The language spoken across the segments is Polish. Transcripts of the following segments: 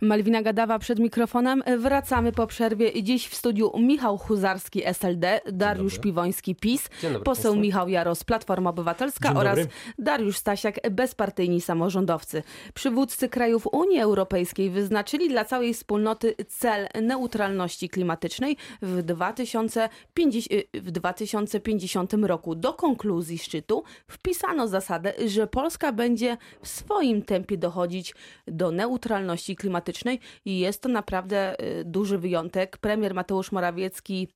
Malwina Gadawa przed mikrofonem. Wracamy po przerwie. Dziś w studiu Michał Huzarski, SLD, Dariusz Piwoński, PiS, poseł Państwu. Michał Jaros, Platforma Obywatelska Dzień oraz dobry. Dariusz Stasiak, bezpartyjni samorządowcy. Przywódcy krajów Unii Europejskiej wyznaczyli dla całej wspólnoty cel neutralności klimatycznej w 2050, w 2050 roku. Do konkluzji szczytu wpisano zasadę, że Polska będzie w swoim tempie dochodzić do neutralności klimatycznej i jest to naprawdę y, duży wyjątek. Premier Mateusz Morawiecki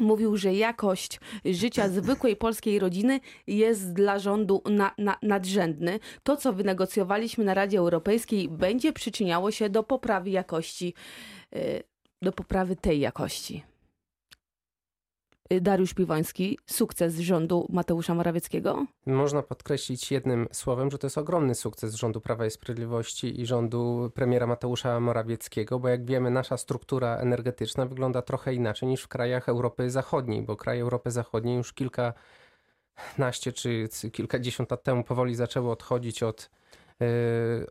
mówił, że jakość życia zwykłej polskiej rodziny jest dla rządu na, na, nadrzędny. To, co wynegocjowaliśmy na Radzie Europejskiej, będzie przyczyniało się do poprawy jakości, y, do poprawy tej jakości. Y, Dariusz Piwoński, sukces rządu Mateusza Morawieckiego. Można podkreślić jednym słowem, że to jest ogromny sukces rządu Prawa i Sprawiedliwości i rządu premiera Mateusza Morawieckiego, bo jak wiemy, nasza struktura energetyczna wygląda trochę inaczej niż w krajach Europy Zachodniej, bo kraje Europy Zachodniej już kilkanaście czy kilkadziesiąt lat temu powoli zaczęły odchodzić od, yy,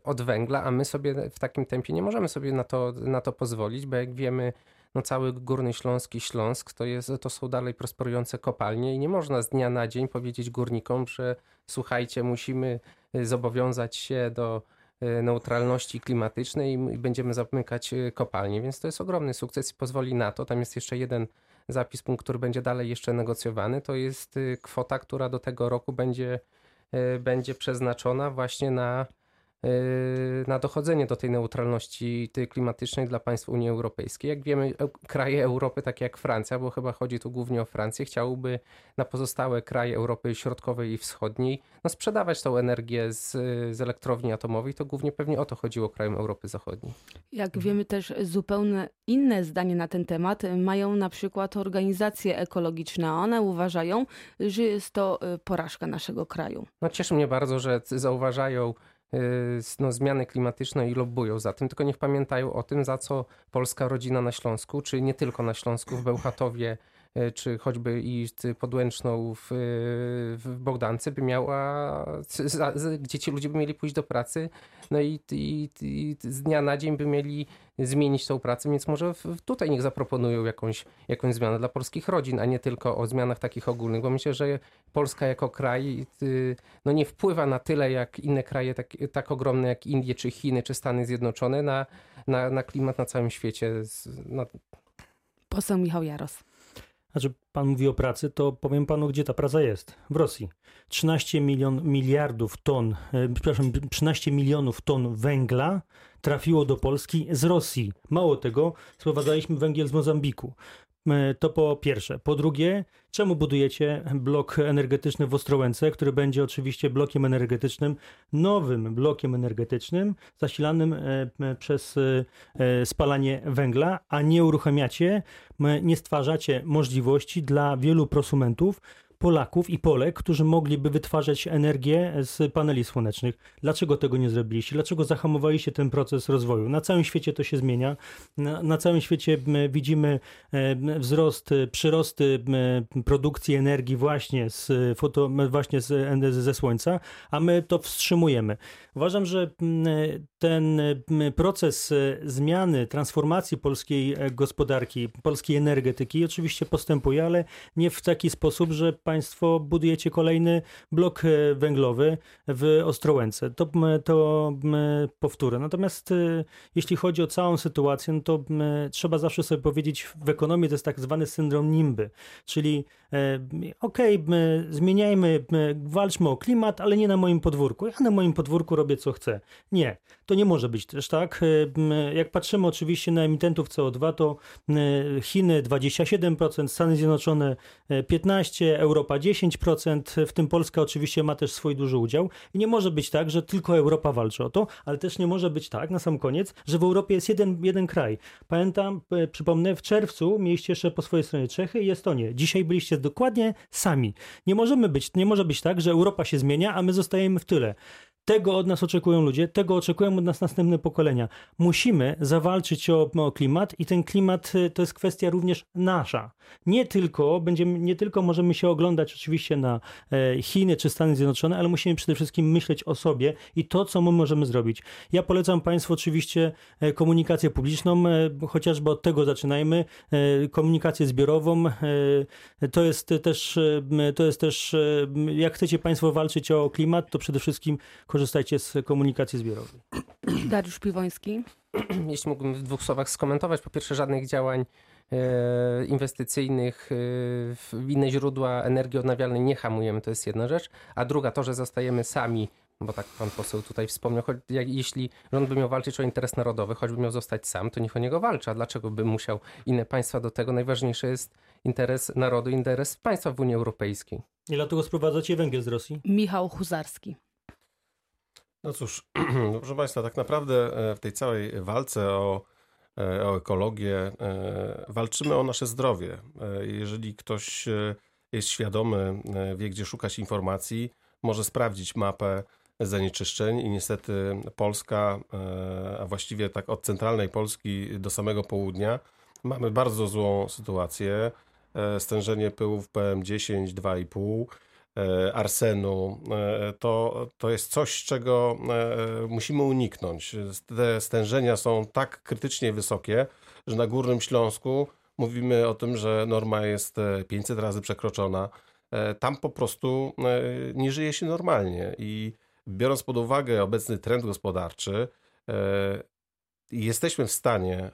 od węgla, a my sobie w takim tempie nie możemy sobie na to, na to pozwolić, bo jak wiemy, no cały Górny Śląsk i Śląsk to, jest, to są dalej prosperujące kopalnie i nie można z dnia na dzień powiedzieć górnikom, że słuchajcie, musimy y, zobowiązać się do y, neutralności klimatycznej i będziemy zamykać y, kopalnie, więc to jest ogromny sukces i pozwoli na to. Tam jest jeszcze jeden zapis, punkt, który będzie dalej jeszcze negocjowany, to jest kwota, która do tego roku będzie, będzie przeznaczona właśnie na na dochodzenie do tej neutralności klimatycznej dla państw Unii Europejskiej. Jak wiemy, kraje Europy, takie jak Francja, bo chyba chodzi tu głównie o Francję, chciałyby na pozostałe kraje Europy Środkowej i Wschodniej no, sprzedawać tą energię z, z elektrowni atomowej. To głównie pewnie o to chodziło krajom Europy Zachodniej. Jak wiemy też zupełnie inne zdanie na ten temat mają na przykład organizacje ekologiczne. One uważają, że jest to y, porażka naszego kraju. No, cieszy mnie bardzo, że zauważają y, no, zmiany klimatyczne i lobbują za tym, tylko niech pamiętają o tym, za co polska rodzina na Śląsku, czy nie tylko na Śląsku, w Bełchatowie, y, czy choćby i Podłęczną w, y, w Bogdance by miała, gdzie ci ludzie by mieli pójść do pracy, no i, i, i z dnia na dzień by mieli zmienić tą pracę, więc może tutaj niech zaproponują jakąś, jakąś zmianę dla polskich rodzin, a nie tylko o zmianach takich ogólnych, bo myślę, że Polska jako kraj y, no nie wpływa na tyle jak inne kraje tak, tak ogromne jak Indie, czy Chiny, czy Stany Zjednoczone na, na, na klimat na całym świecie. Z- No, Poseł Michał Jaros. Znaczy, pan mówi o pracy, to powiem panu, gdzie ta praca jest. W Rosji. 13 milion, miliardów ton, e, przepraszam, 13 milionów ton węgla trafiło do Polski z Rosji. Mało tego, sprowadzaliśmy węgiel z Mozambiku. E, To po pierwsze. Po drugie, czemu budujecie blok energetyczny w Ostrołęce, który będzie oczywiście blokiem energetycznym, nowym blokiem energetycznym, zasilanym e, przez e, spalanie węgla, a nie uruchamiacie, nie stwarzacie możliwości dla wielu prosumentów, Polaków i Polek, którzy mogliby wytwarzać energię z paneli słonecznych. Dlaczego tego nie zrobiliście? Dlaczego zahamowaliście ten proces rozwoju? Na całym świecie to się zmienia. Na, na całym świecie widzimy wzrost, przyrosty produkcji energii właśnie z foto, właśnie z, ze słońca, a my to wstrzymujemy. Uważam, że ten proces e, zmiany, transformacji polskiej e, gospodarki, polskiej energetyki oczywiście postępuje, ale nie w taki sposób, że państwo budujecie kolejny blok e, węglowy w Ostrołęce. To, to powtórzę. Natomiast jeśli chodzi o całą sytuację, no to trzeba zawsze sobie powiedzieć, w ekonomii to jest tak zwany syndrom nimby, czyli okej, m, zmieniajmy, walczmy o klimat, ale nie na moim podwórku. Ja na moim podwórku robię co chcę. Nie, to nie może być też tak. E, Jak patrzymy oczywiście na emitentów CO2, to m, Chiny 27%, Stany Zjednoczone e, 15%, Europa 10%, w tym Polska oczywiście ma też swój duży udział. I nie może być tak, że tylko Europa walczy o to, ale też nie może być tak, na sam koniec, że w Europie jest jeden, jeden kraj. Pamiętam, e, przypomnę, w czerwcu mieliście jeszcze po swojej stronie Czechy i Estonię. Dzisiaj byliście dokładnie sami. Nie możemy być, nie może być tak, że Europa się zmienia, a my zostajemy w tyle. Tego od nas oczekują ludzie, tego oczekują od nas następne pokolenia. Musimy zawalczyć o, o klimat i ten klimat y, to jest kwestia również nasza. Nie tylko będziemy, nie tylko możemy się oglądać oczywiście na e, Chiny czy Stany Zjednoczone, ale musimy przede wszystkim myśleć o sobie i to, co my możemy zrobić. Ja polecam Państwu oczywiście e, komunikację publiczną, e, chociażby od tego zaczynajmy. Komunikację zbiorową. To jest też, to jest też, jak chcecie Państwo walczyć o klimat, to przede wszystkim korzystajcie z komunikacji zbiorowej. Dariusz Piwoński. Jeśli mógłbym w dwóch słowach skomentować, po pierwsze żadnych działań e, inwestycyjnych e, w inne źródła energii odnawialnej nie hamujemy, to jest jedna rzecz, a druga to, że zostajemy sami, bo tak pan poseł tutaj wspomniał, choć jak, jeśli rząd by miał walczyć o interes narodowy, choćby miał zostać sam, to niech o niego walczy, a dlaczego by musiał inne państwa do tego? Najważniejszy jest interes narodu, interes państwa w Unii Europejskiej. I dlatego sprowadzacie węgiel z Rosji? Michał Huzarski. No cóż, proszę Państwa, tak naprawdę e, w tej całej walce o, e, o ekologię e, walczymy o nasze zdrowie. Jeżeli ktoś jest świadomy, wie gdzie szukać informacji, może sprawdzić mapę zanieczyszczeń i niestety Polska, a właściwie tak od centralnej Polski do samego południa, mamy bardzo złą sytuację. Stężenie pyłów PM10, 2,5 E, arsenu, e, to, to jest coś, czego e, musimy uniknąć. Te stężenia są tak krytycznie wysokie, że na Górnym Śląsku mówimy o tym, że norma jest 500 razy przekroczona. Tam po prostu nie żyje się normalnie i biorąc pod uwagę obecny trend gospodarczy, jesteśmy w stanie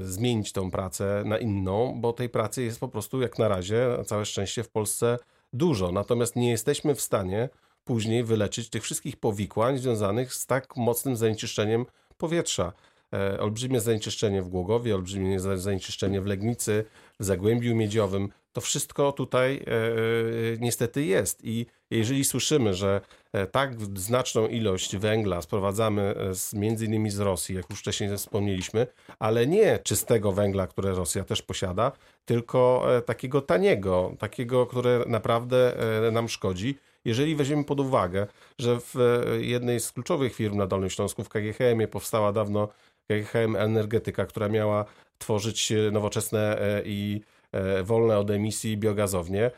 zmienić tą pracę na inną, bo tej pracy jest po prostu jak na razie, na całe szczęście w Polsce dużo, natomiast nie jesteśmy w stanie później wyleczyć tych wszystkich powikłań związanych z tak mocnym zanieczyszczeniem powietrza. E, olbrzymie zanieczyszczenie w Głogowie, olbrzymie zanieczyszczenie w Legnicy, w Zagłębiu Miedziowym. To wszystko tutaj e, e, niestety jest i jeżeli słyszymy, że tak znaczną ilość węgla sprowadzamy z, między innymi z Rosji, jak już wcześniej wspomnieliśmy, ale nie czystego węgla, które Rosja też posiada, tylko takiego taniego, takiego, które naprawdę nam szkodzi. Jeżeli weźmiemy pod uwagę, że w jednej z kluczowych firm na Dolnym Śląsku, w KGHM-ie powstała dawno KGHM Energetyka, która miała tworzyć nowoczesne e, i e, wolne od emisji biogazownie, e,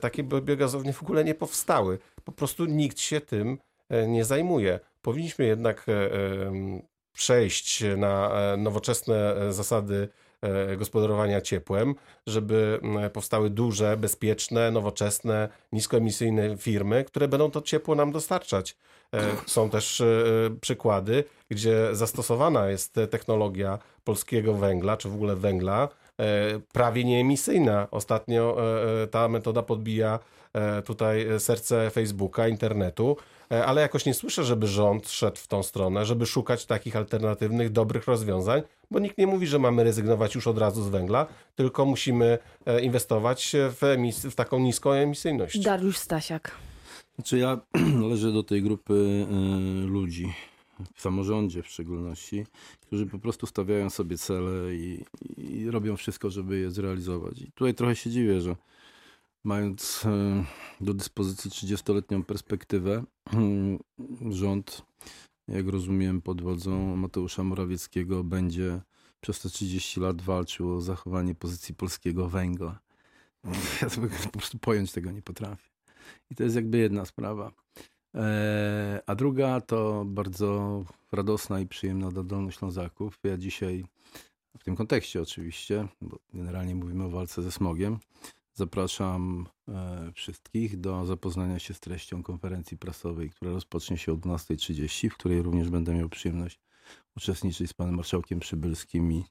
takie biogazownie w ogóle nie powstały. Po prostu nikt się tym nie zajmuje. Powinniśmy jednak przejść na nowoczesne zasady gospodarowania ciepłem, żeby powstały duże, bezpieczne, nowoczesne, niskoemisyjne firmy, które będą to ciepło nam dostarczać. Są też przykłady, gdzie zastosowana jest technologia polskiego węgla, czy w ogóle węgla, prawie nieemisyjna. Ostatnio ta metoda podbija tutaj serce Facebooka, internetu, ale jakoś nie słyszę, żeby rząd szedł w tą stronę, żeby szukać takich alternatywnych, dobrych rozwiązań, bo nikt nie mówi, że mamy rezygnować już od razu z węgla, tylko musimy inwestować w, emis- w taką niską emisyjność. Dariusz Stasiak. Znaczy ja należę do tej grupy y, ludzi, w samorządzie w szczególności, którzy po prostu stawiają sobie cele i, i robią wszystko, żeby je zrealizować. I tutaj trochę się dziwię, że mając y, do dyspozycji 30-letnią perspektywę, rząd, jak rozumiem, pod wodzą Mateusza Morawieckiego będzie przez te 30 lat walczył o zachowanie pozycji polskiego węgla. Ja sobie po prostu pojąć tego nie potrafię. I to jest jakby jedna sprawa. E, a druga to bardzo radosna i przyjemna dla Dolnoślązaków. Ja dzisiaj, w tym kontekście oczywiście, bo generalnie mówimy o walce ze smogiem, zapraszam e, wszystkich do zapoznania się z treścią konferencji prasowej, która rozpocznie się o 12.30, w której również będę miał przyjemność uczestniczyć z panem marszałkiem Przybylskim i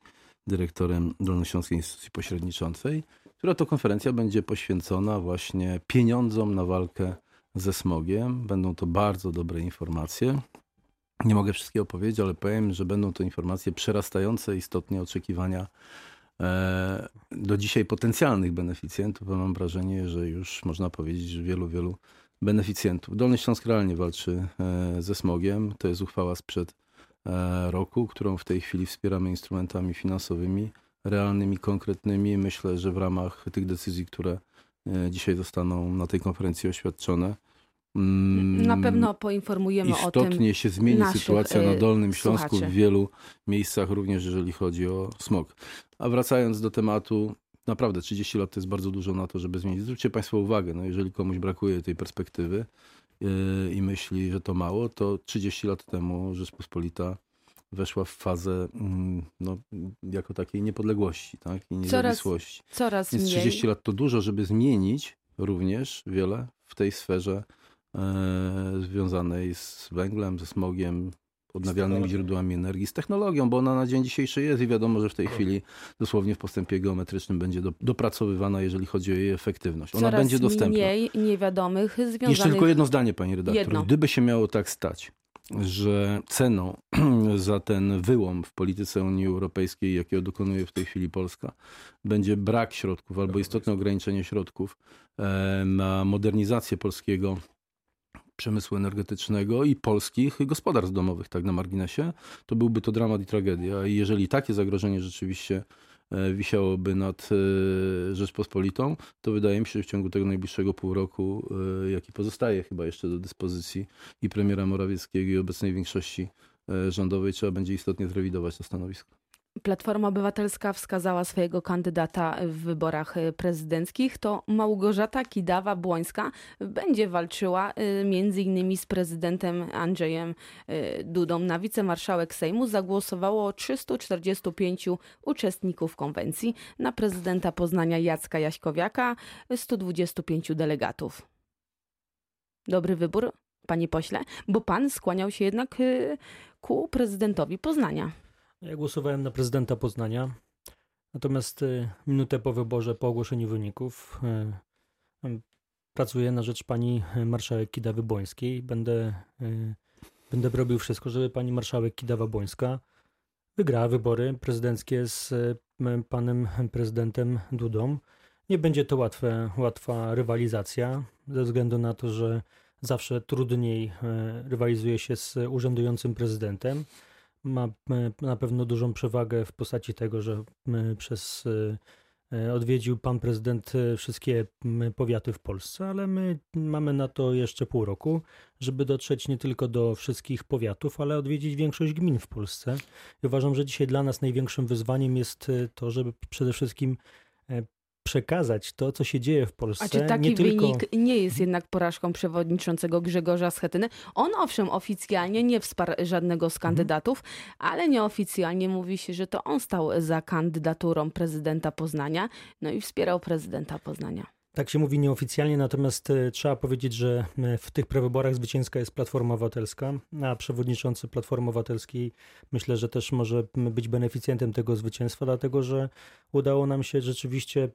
dyrektorem Dolnośląskiej Instytucji Pośredniczącej, która to konferencja będzie poświęcona właśnie pieniądzom na walkę ze smogiem. Będą to bardzo dobre informacje. Nie mogę wszystkiego powiedzieć, ale powiem, że będą to informacje przerastające istotnie oczekiwania e, do dzisiaj potencjalnych beneficjentów, bo mam wrażenie, że już można powiedzieć, że wielu, wielu beneficjentów. Dolny Śląsk realnie walczy e, ze smogiem. To jest uchwała sprzed e, roku, którą w tej chwili wspieramy instrumentami finansowymi, realnymi, konkretnymi. Myślę, że w ramach tych decyzji, które dzisiaj zostaną na tej konferencji oświadczone, Mm, Na pewno poinformujemy o tym. Istotnie się zmieni sytuacja y, na Dolnym Śląsku słuchaczy. w wielu miejscach, również jeżeli chodzi o smog. A wracając do tematu, naprawdę 30 lat to jest bardzo dużo na to, żeby zmienić. Zwróćcie Państwo uwagę, no jeżeli komuś brakuje tej perspektywy yy, i myśli, że to mało, to 30 lat temu Rzeczpospolita weszła w fazę mm, no, jako takiej niepodległości tak? i niezawisłości. Coraz Więc mniej. 30 lat to dużo, żeby zmienić również wiele w tej sferze e, związanej z węglem, ze smogiem, odnawialnymi źródłami energii, z technologią, bo ona na dzień dzisiejszy jest i wiadomo, że w tej chwili dosłownie w postępie geometrycznym będzie do, dopracowywana, jeżeli chodzi o jej efektywność. Ona Coraz będzie dostępna. mniej niewiadomych związanych... Jeszcze tylko jedno zdanie, pani redaktor. Jedno. Gdyby się miało tak stać, że ceną za ten wyłom w polityce Unii Europejskiej, jakiego dokonuje w tej chwili Polska, będzie brak środków albo istotne ograniczenie środków e, na modernizację polskiego przemysłu energetycznego i polskich gospodarstw domowych, tak na marginesie, to byłby to dramat i tragedia. I jeżeli takie zagrożenie rzeczywiście wisiałoby nad e, Rzeczpospolitą, to wydaje mi się, że w ciągu tego najbliższego pół roku, e, jaki pozostaje chyba jeszcze do dyspozycji i premiera Morawieckiego i obecnej większości e, rządowej, trzeba będzie istotnie zrewidować to stanowisko. Platforma Obywatelska wskazała swojego kandydata w wyborach y, prezydenckich. To Małgorzata Kidawa-Błońska będzie walczyła y, innymi z prezydentem Andrzejem y, Dudą. Na wicemarszałek Sejmu zagłosowało 345 uczestników konwencji. Na prezydenta Poznania Jacka Jaśkowiaka 125 delegatów. Dobry wybór, panie pośle, bo pan skłaniał się jednak ku prezydentowi Poznania. Ja głosowałem na prezydenta Poznania. Natomiast y, minutę po wyborze, po ogłoszeniu wyników, y, pracuję na rzecz pani y, marszałek Kidawy-Błońskiej. Będę, będę robił wszystko, żeby pani marszałek Kidawa-Błońska wygrała wybory prezydenckie z panem prezydentem Dudą. Nie będzie to łatwe, łatwa rywalizacja, ze względu na to, że zawsze trudniej rywalizuje się z urzędującym prezydentem ma e, na pewno dużą przewagę w postaci tego, że e, przez e, odwiedził pan prezydent wszystkie powiaty w Polsce, ale my mamy na to jeszcze pół roku, żeby dotrzeć nie tylko do wszystkich powiatów, ale odwiedzić większość gmin w Polsce. I uważam, że dzisiaj dla nas największym wyzwaniem jest to, żeby przede wszystkim przekazać to, co się dzieje w Polsce. A czy taki nie tylko... wynik nie jest jednak porażką przewodniczącego Grzegorza Schetyny? On owszem oficjalnie nie wsparł żadnego Mhm. z kandydatów, ale nieoficjalnie mówi się, że to on stał za kandydaturą prezydenta Poznania, no i wspierał prezydenta Poznania. Tak się mówi nieoficjalnie, natomiast e, trzeba powiedzieć, że e, w tych prewyborach zwycięska jest Platforma Obywatelska, a przewodniczący Platformy Obywatelskiej myślę, że też może być beneficjentem tego zwycięstwa, dlatego że udało nam się rzeczywiście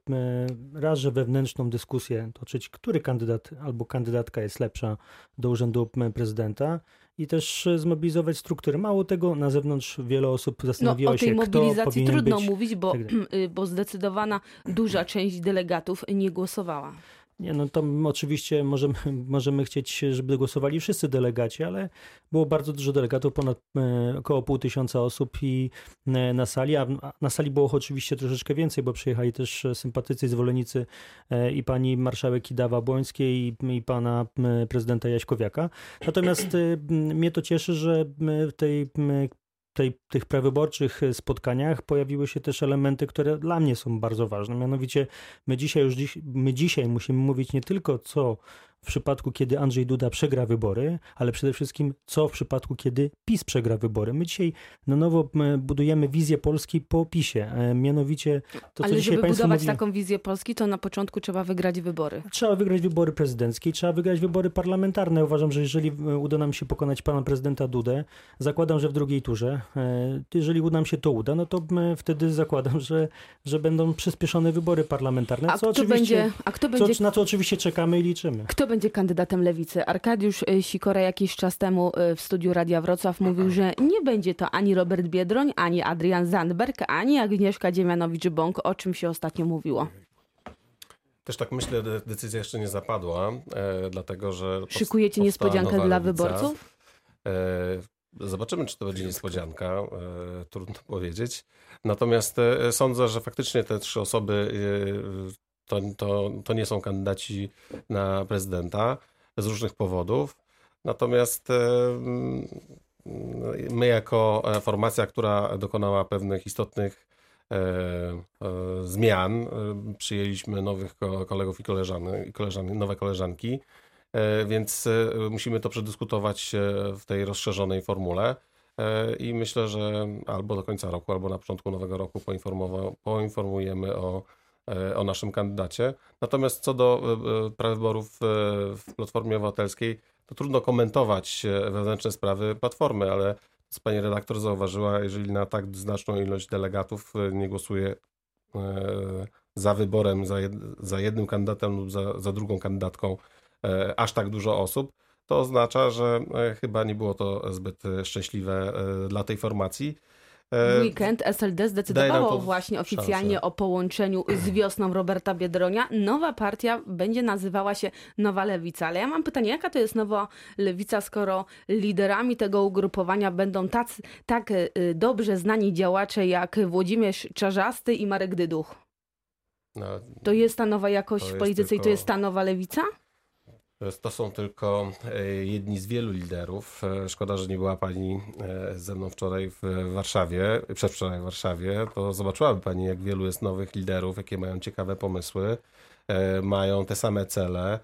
raz, że wewnętrzną dyskusję toczyć, który kandydat albo kandydatka jest lepsza do urzędu prezydenta i też zmobilizować struktury. Mało tego, na zewnątrz wiele osób No, zastanowiło o tej się, kto mobilizacji trudno być... mówić, bo, tak y, bo zdecydowana duża część delegatów nie głosowała. Nie, no to m- oczywiście możemy, możemy chcieć, żeby głosowali wszyscy delegaci, ale było bardzo dużo delegatów, ponad e, około pół tysiąca osób i e, na sali, a na sali było oczywiście troszeczkę więcej, bo przyjechali też e, sympatycy, zwolennicy i pani marszałek Kidawa-Błońskiej i, i pana prezydenta Jaśkowiaka. Natomiast mnie to cieszy, że w tej tej, tych prewyborczych spotkaniach pojawiły się też elementy, które dla mnie są bardzo ważne. Mianowicie my dzisiaj już dziś, my dzisiaj musimy mówić nie tylko co w przypadku, kiedy Andrzej Duda przegra wybory, ale przede wszystkim co w przypadku, kiedy PiS przegra wybory. My dzisiaj na nowo budujemy wizję Polski po PiSie. E, Mianowicie to, co Ale dzisiaj żeby Państwo budować mówi... taką wizję Polski, to na początku trzeba wygrać wybory. Trzeba wygrać wybory prezydenckie trzeba wygrać wybory parlamentarne. Uważam, że jeżeli e, uda nam się pokonać pana prezydenta Dudę, zakładam, że w drugiej turze, e, jeżeli uda nam się to uda, no to wtedy zakładam, że, że będą przyspieszone wybory parlamentarne. A co kto oczywiście, będzie, a kto co, będzie na co oczywiście czekamy i liczymy. Kto będzie kandydatem lewicy? Arkadiusz y, Sikora jakiś czas temu y, w studiu Radia Wrocław mówił, że nie będzie to ani Robert Biedroń, ani Adrian Zandberg, ani Agnieszka Dziemianowicz-Bąk, o czym się ostatnio mówiło. Też tak myślę, de- decyzja jeszcze nie zapadła, e, dlatego że. Szykujecie niespodziankę dla wyborców? E, Zobaczymy, czy to będzie niespodzianka. E, Trudno powiedzieć. Natomiast e, sądzę, że faktycznie te trzy osoby e, to, to, to nie są kandydaci na prezydenta. z różnych powodów. Natomiast my, jako formacja, która dokonała pewnych istotnych zmian, przyjęliśmy nowych kolegów i koleżany, nowe koleżanki, więc musimy to przedyskutować w tej rozszerzonej formule. E, i myślę, że albo do końca roku, albo na początku nowego roku poinformujemy o, e, o naszym kandydacie. Natomiast co do e, prawyborów w Platformie Obywatelskiej, to trudno komentować wewnętrzne sprawy Platformy, ale co pani redaktor zauważyła, jeżeli na tak znaczną ilość delegatów nie głosuje za wyborem, za, jed, za jednym kandydatem lub za, drugą kandydatką aż tak dużo osób, to oznacza, że e, chyba nie było to zbyt e, szczęśliwe e, dla tej formacji. W weekend SLD zdecydowało właśnie oficjalnie szansę. o połączeniu z wiosną Roberta Biedronia. Nowa partia będzie nazywała się Nowa Lewica. Ale ja mam pytanie, jaka to jest Nowa Lewica, skoro liderami tego ugrupowania będą tacy, tak dobrze znani działacze jak Włodzimierz Czarzasty i Marek Dyduch? No, to jest ta nowa jakość w polityce tylko... i to jest ta Nowa Lewica? To są tylko e, jedni z wielu liderów. E, szkoda, że nie była pani e, ze mną wczoraj w Warszawie, przedwczoraj w Warszawie. To zobaczyłaby pani, jak wielu jest nowych liderów, jakie mają ciekawe pomysły, mają te same cele.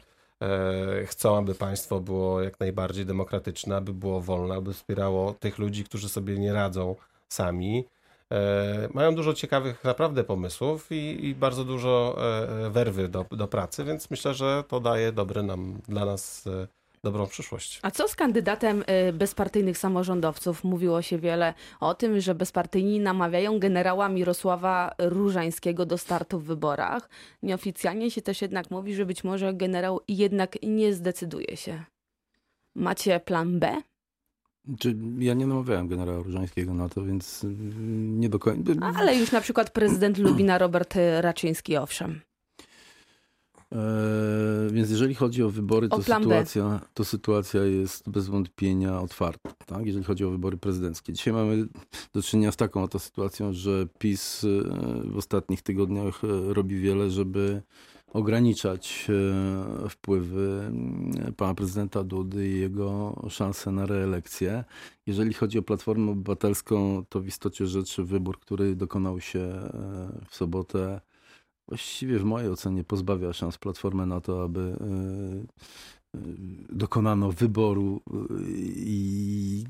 Chcą, aby państwo było jak najbardziej demokratyczne, aby było wolne, aby wspierało tych ludzi, którzy sobie nie radzą sami. E, mają dużo ciekawych naprawdę pomysłów i, i bardzo dużo e, werwy do, do, pracy, więc myślę, że to daje dobry nam, dla nas e, dobrą przyszłość. A co z kandydatem bezpartyjnych samorządowców? Mówiło się wiele o tym, że bezpartyjni namawiają generała Mirosława Różańskiego do startu w wyborach. Nieoficjalnie się też jednak mówi, że być może generał jednak nie zdecyduje się. Macie plan B? Czy ja nie namawiałem generała Różańskiego na to, więc y, nie do końca. Ale już na przykład prezydent Lubina Robert Raczyński, owszem. Eee, więc jeżeli chodzi o wybory, to, o sytuacja, to sytuacja jest bez wątpienia otwarta. Tak? Jeżeli chodzi o wybory prezydenckie. Dzisiaj mamy do czynienia z taką oto sytuacją, że PiS y, w ostatnich tygodniach y, robi wiele, żeby ograniczać e, wpływy mm, pana prezydenta Dudy i jego szanse na reelekcję. Jeżeli chodzi o Platformę Obywatelską, to w istocie rzeczy wybór, który dokonał się e, w sobotę, właściwie w mojej ocenie pozbawia szans Platformę na to, aby e, dokonano wyboru i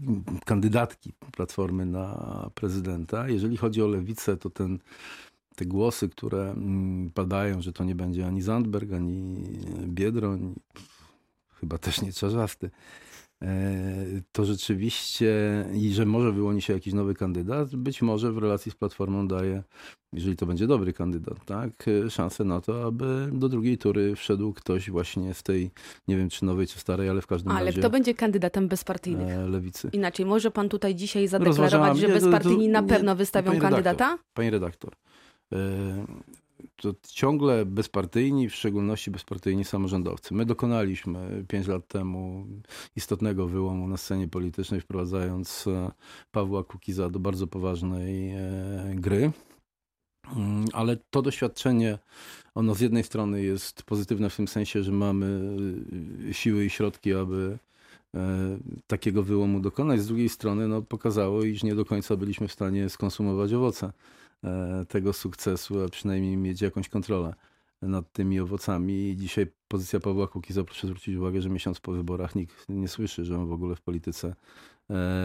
kandydatki Platformy na prezydenta. Jeżeli chodzi o lewicę, to ten te głosy, które mm, padają, że to nie będzie ani Zandberg, ani Biedroń, chyba też nie Czarzasty, e, to rzeczywiście, i że może wyłoni się jakiś nowy kandydat, być może w relacji z Platformą daje, jeżeli to będzie dobry kandydat, tak, szansę na to, aby do drugiej tury wszedł ktoś właśnie z tej, nie wiem czy nowej, czy starej, ale w każdym ale razie... Ale kto będzie kandydatem bezpartyjnych? E, lewicy. Inaczej, może pan tutaj dzisiaj zadeklarować, że bezpartyjni na pewno wystawią pani kandydata? Redaktor, pani redaktor, to ciągle bezpartyjni, w szczególności bezpartyjni samorządowcy. My dokonaliśmy pięć lat temu istotnego wyłomu na scenie politycznej, wprowadzając e, Pawła Kukiza do bardzo poważnej e, gry. Mm, ale to doświadczenie, ono z jednej strony jest pozytywne w tym sensie, że mamy e, siły i środki, aby takiego wyłomu dokonać. Z drugiej strony no, pokazało, iż nie do końca byliśmy w stanie skonsumować owoce tego sukcesu, a przynajmniej mieć jakąś kontrolę nad tymi owocami. I dzisiaj pozycja Pawła Kukiza, proszę zwrócić uwagę, że miesiąc po wyborach nikt nie słyszy, że on w ogóle w polityce e,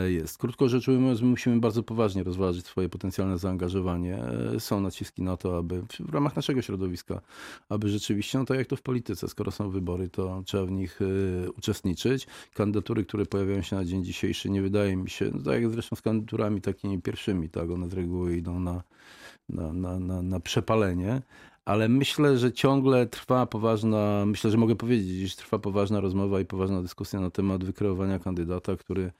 jest. Krótko rzecz ujmując, musimy bardzo poważnie rozważyć swoje potencjalne zaangażowanie. E, są naciski na to, aby w ramach naszego środowiska, aby rzeczywiście, no tak jak to w polityce, skoro są wybory, to trzeba w nich uczestniczyć. Kandydatury, które pojawiają się na dzień dzisiejszy, nie wydaje mi się, no tak jak zresztą z kandydaturami takimi pierwszymi, tak, one z reguły idą na, na, na, na, na przepalenie ale myślę, że ciągle trwa poważna, myślę, że mogę powiedzieć, że trwa poważna rozmowa i poważna dyskusja na temat wykreowania kandydata, który e,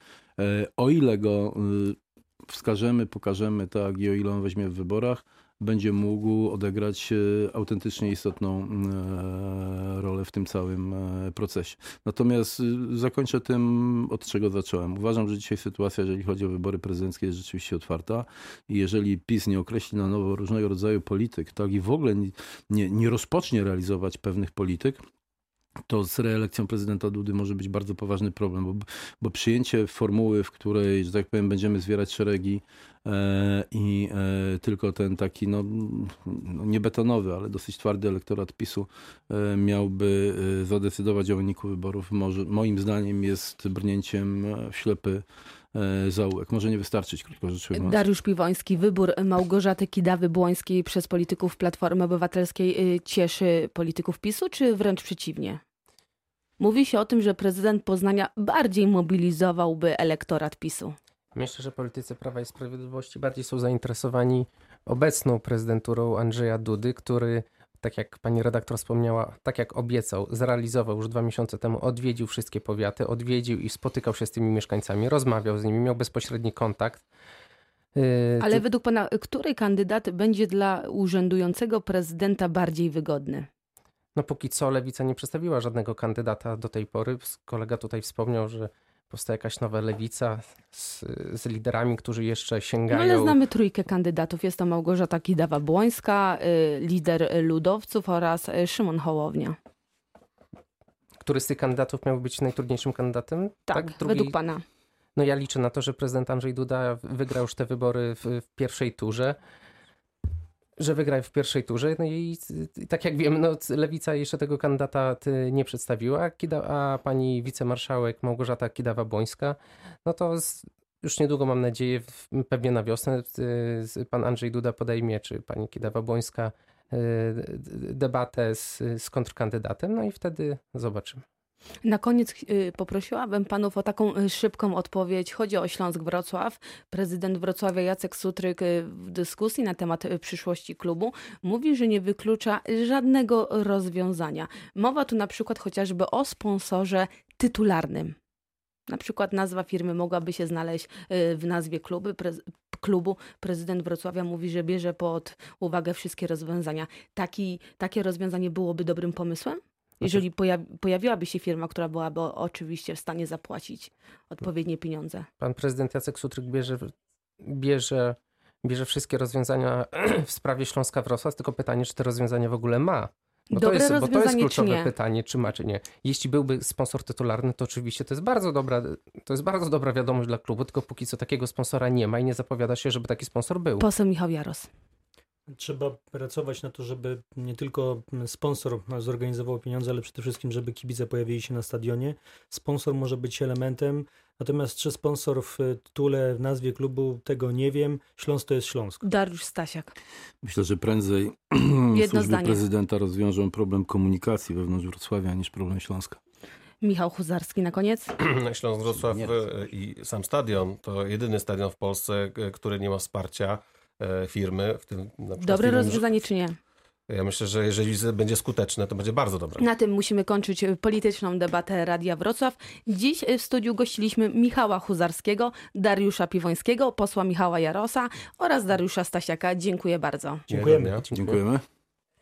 o ile go e, wskażemy, pokażemy, tak, i o ile on weźmie w wyborach, będzie mógł odegrać e, autentycznie istotną e, rolę w tym całym e, procesie. Natomiast zakończę tym, od czego zacząłem. Uważam, że dzisiaj sytuacja, jeżeli chodzi o wybory prezydenckie, jest rzeczywiście otwarta i jeżeli PiS nie określi na nowo różnego rodzaju polityk, tak i w ogóle nie, nie rozpocznie realizować pewnych polityk, to z reelekcją prezydenta Dudy może być bardzo poważny problem, bo, bo przyjęcie formuły, w której, że tak powiem, będziemy zwierać szeregi e, i e, tylko ten taki, no, no nie betonowy, ale dosyć twardy elektorat PiSu e, miałby zadecydować o wyniku wyborów, może, moim zdaniem jest brnięciem w ślepy zaułek. Może nie wystarczyć, krótko rzecz ujmując. Dariusz Piwoński, wybór Małgorzaty Kidawy-Błońskiej przez polityków Platformy Obywatelskiej y, cieszy polityków PiSu, czy wręcz przeciwnie? Mówi się o tym, że prezydent Poznania bardziej mobilizowałby elektorat PiSu. Myślę, że politycy Prawa i Sprawiedliwości bardziej są zainteresowani obecną prezydenturą Andrzeja Dudy, który, tak jak pani redaktor wspomniała, tak jak obiecał, zrealizował już dwa miesiące temu, odwiedził wszystkie powiaty, odwiedził i spotykał się z tymi mieszkańcami, rozmawiał z nimi, miał bezpośredni kontakt. Yy, Ale ty- według pana, który kandydat będzie dla urzędującego prezydenta bardziej wygodny? No póki co lewica nie przedstawiła żadnego kandydata do tej pory. Kolega tutaj wspomniał, że powstaje jakaś nowa lewica z, z liderami, którzy jeszcze No sięgają. ale znamy trójkę kandydatów. Jest to Małgorzata Kidawa-Błońska, y, lider ludowców oraz y, Szymon Hołownia. Który z tych kandydatów miał być najtrudniejszym kandydatem? Tak, Drugi- według pana. No ja liczę na to, że prezydent Andrzej Duda wygra już te wybory w, w pierwszej turze. Że wygra w pierwszej turze. No i, tak jak wiemy, no, lewica jeszcze tego kandydata nie przedstawiła, a, pani wicemarszałek Małgorzata Kidawa-Błońska, no to z, już niedługo mam nadzieję, pewnie na wiosnę, y, pan Andrzej Duda podejmie, czy pani Kidawa-Błońska y, debatę z, z kontrkandydatem, no i wtedy zobaczymy. Na koniec y, poprosiłabym panów o taką y, szybką odpowiedź. Chodzi o Śląsk-Wrocław. Prezydent Wrocławia Jacek Sutryk y, w dyskusji na temat przyszłości klubu mówi, że nie wyklucza żadnego rozwiązania. Mowa tu na przykład chociażby o sponsorze tytularnym. Na przykład nazwa firmy mogłaby się znaleźć w nazwie. Prez klubu prezydent Wrocławia mówi, że bierze pod uwagę wszystkie rozwiązania. Taki, takie rozwiązanie byłoby dobrym pomysłem? Jeżeli pojawi, pojawiłaby się firma, która byłaby oczywiście w stanie zapłacić odpowiednie pieniądze. pan prezydent Jacek Sutryk bierze, bierze, bierze wszystkie rozwiązania w sprawie Śląska Wrocław, tylko pytanie, czy te rozwiązania w ogóle ma. Bo Dobre to jest, bo to jest kluczowe nie? pytanie, czy ma, czy nie. Jeśli byłby sponsor tytularny, to oczywiście to jest bardzo dobra, to jest bardzo dobra wiadomość dla klubu, tylko póki co takiego sponsora nie ma i nie zapowiada się, żeby taki sponsor był. Poseł Michał Jaros. Trzeba pracować na to, żeby nie tylko sponsor zorganizował pieniądze, ale przede wszystkim, żeby kibice pojawili się na stadionie. Sponsor może być elementem, natomiast czy sponsor w tytule, w nazwie klubu, tego nie wiem. Śląsk to jest Śląsk. Dariusz Stasiak. Myślę, że prędzej Jedno służby zdanie. prezydenta rozwiążą problem komunikacji wewnątrz Wrocławia niż problem Śląska. Michał Huzarski na koniec. Śląsk Wrocław i sam stadion to jedyny stadion w Polsce, e, który nie ma wsparcia firmy. W tym, na przykład Dobre firmy- rozwiązanie czy nie? Ja myślę, że jeżeli będzie skuteczne, to będzie bardzo dobre. Na tym musimy kończyć y, polityczną debatę Radia Wrocław. Dziś y, w studiu gościliśmy Michała Huzarskiego, Dariusza Piwońskiego, posła Michała Jarosa oraz Dariusza Stasiaka. Dziękuję bardzo. Dziękujemy. Dziękujemy.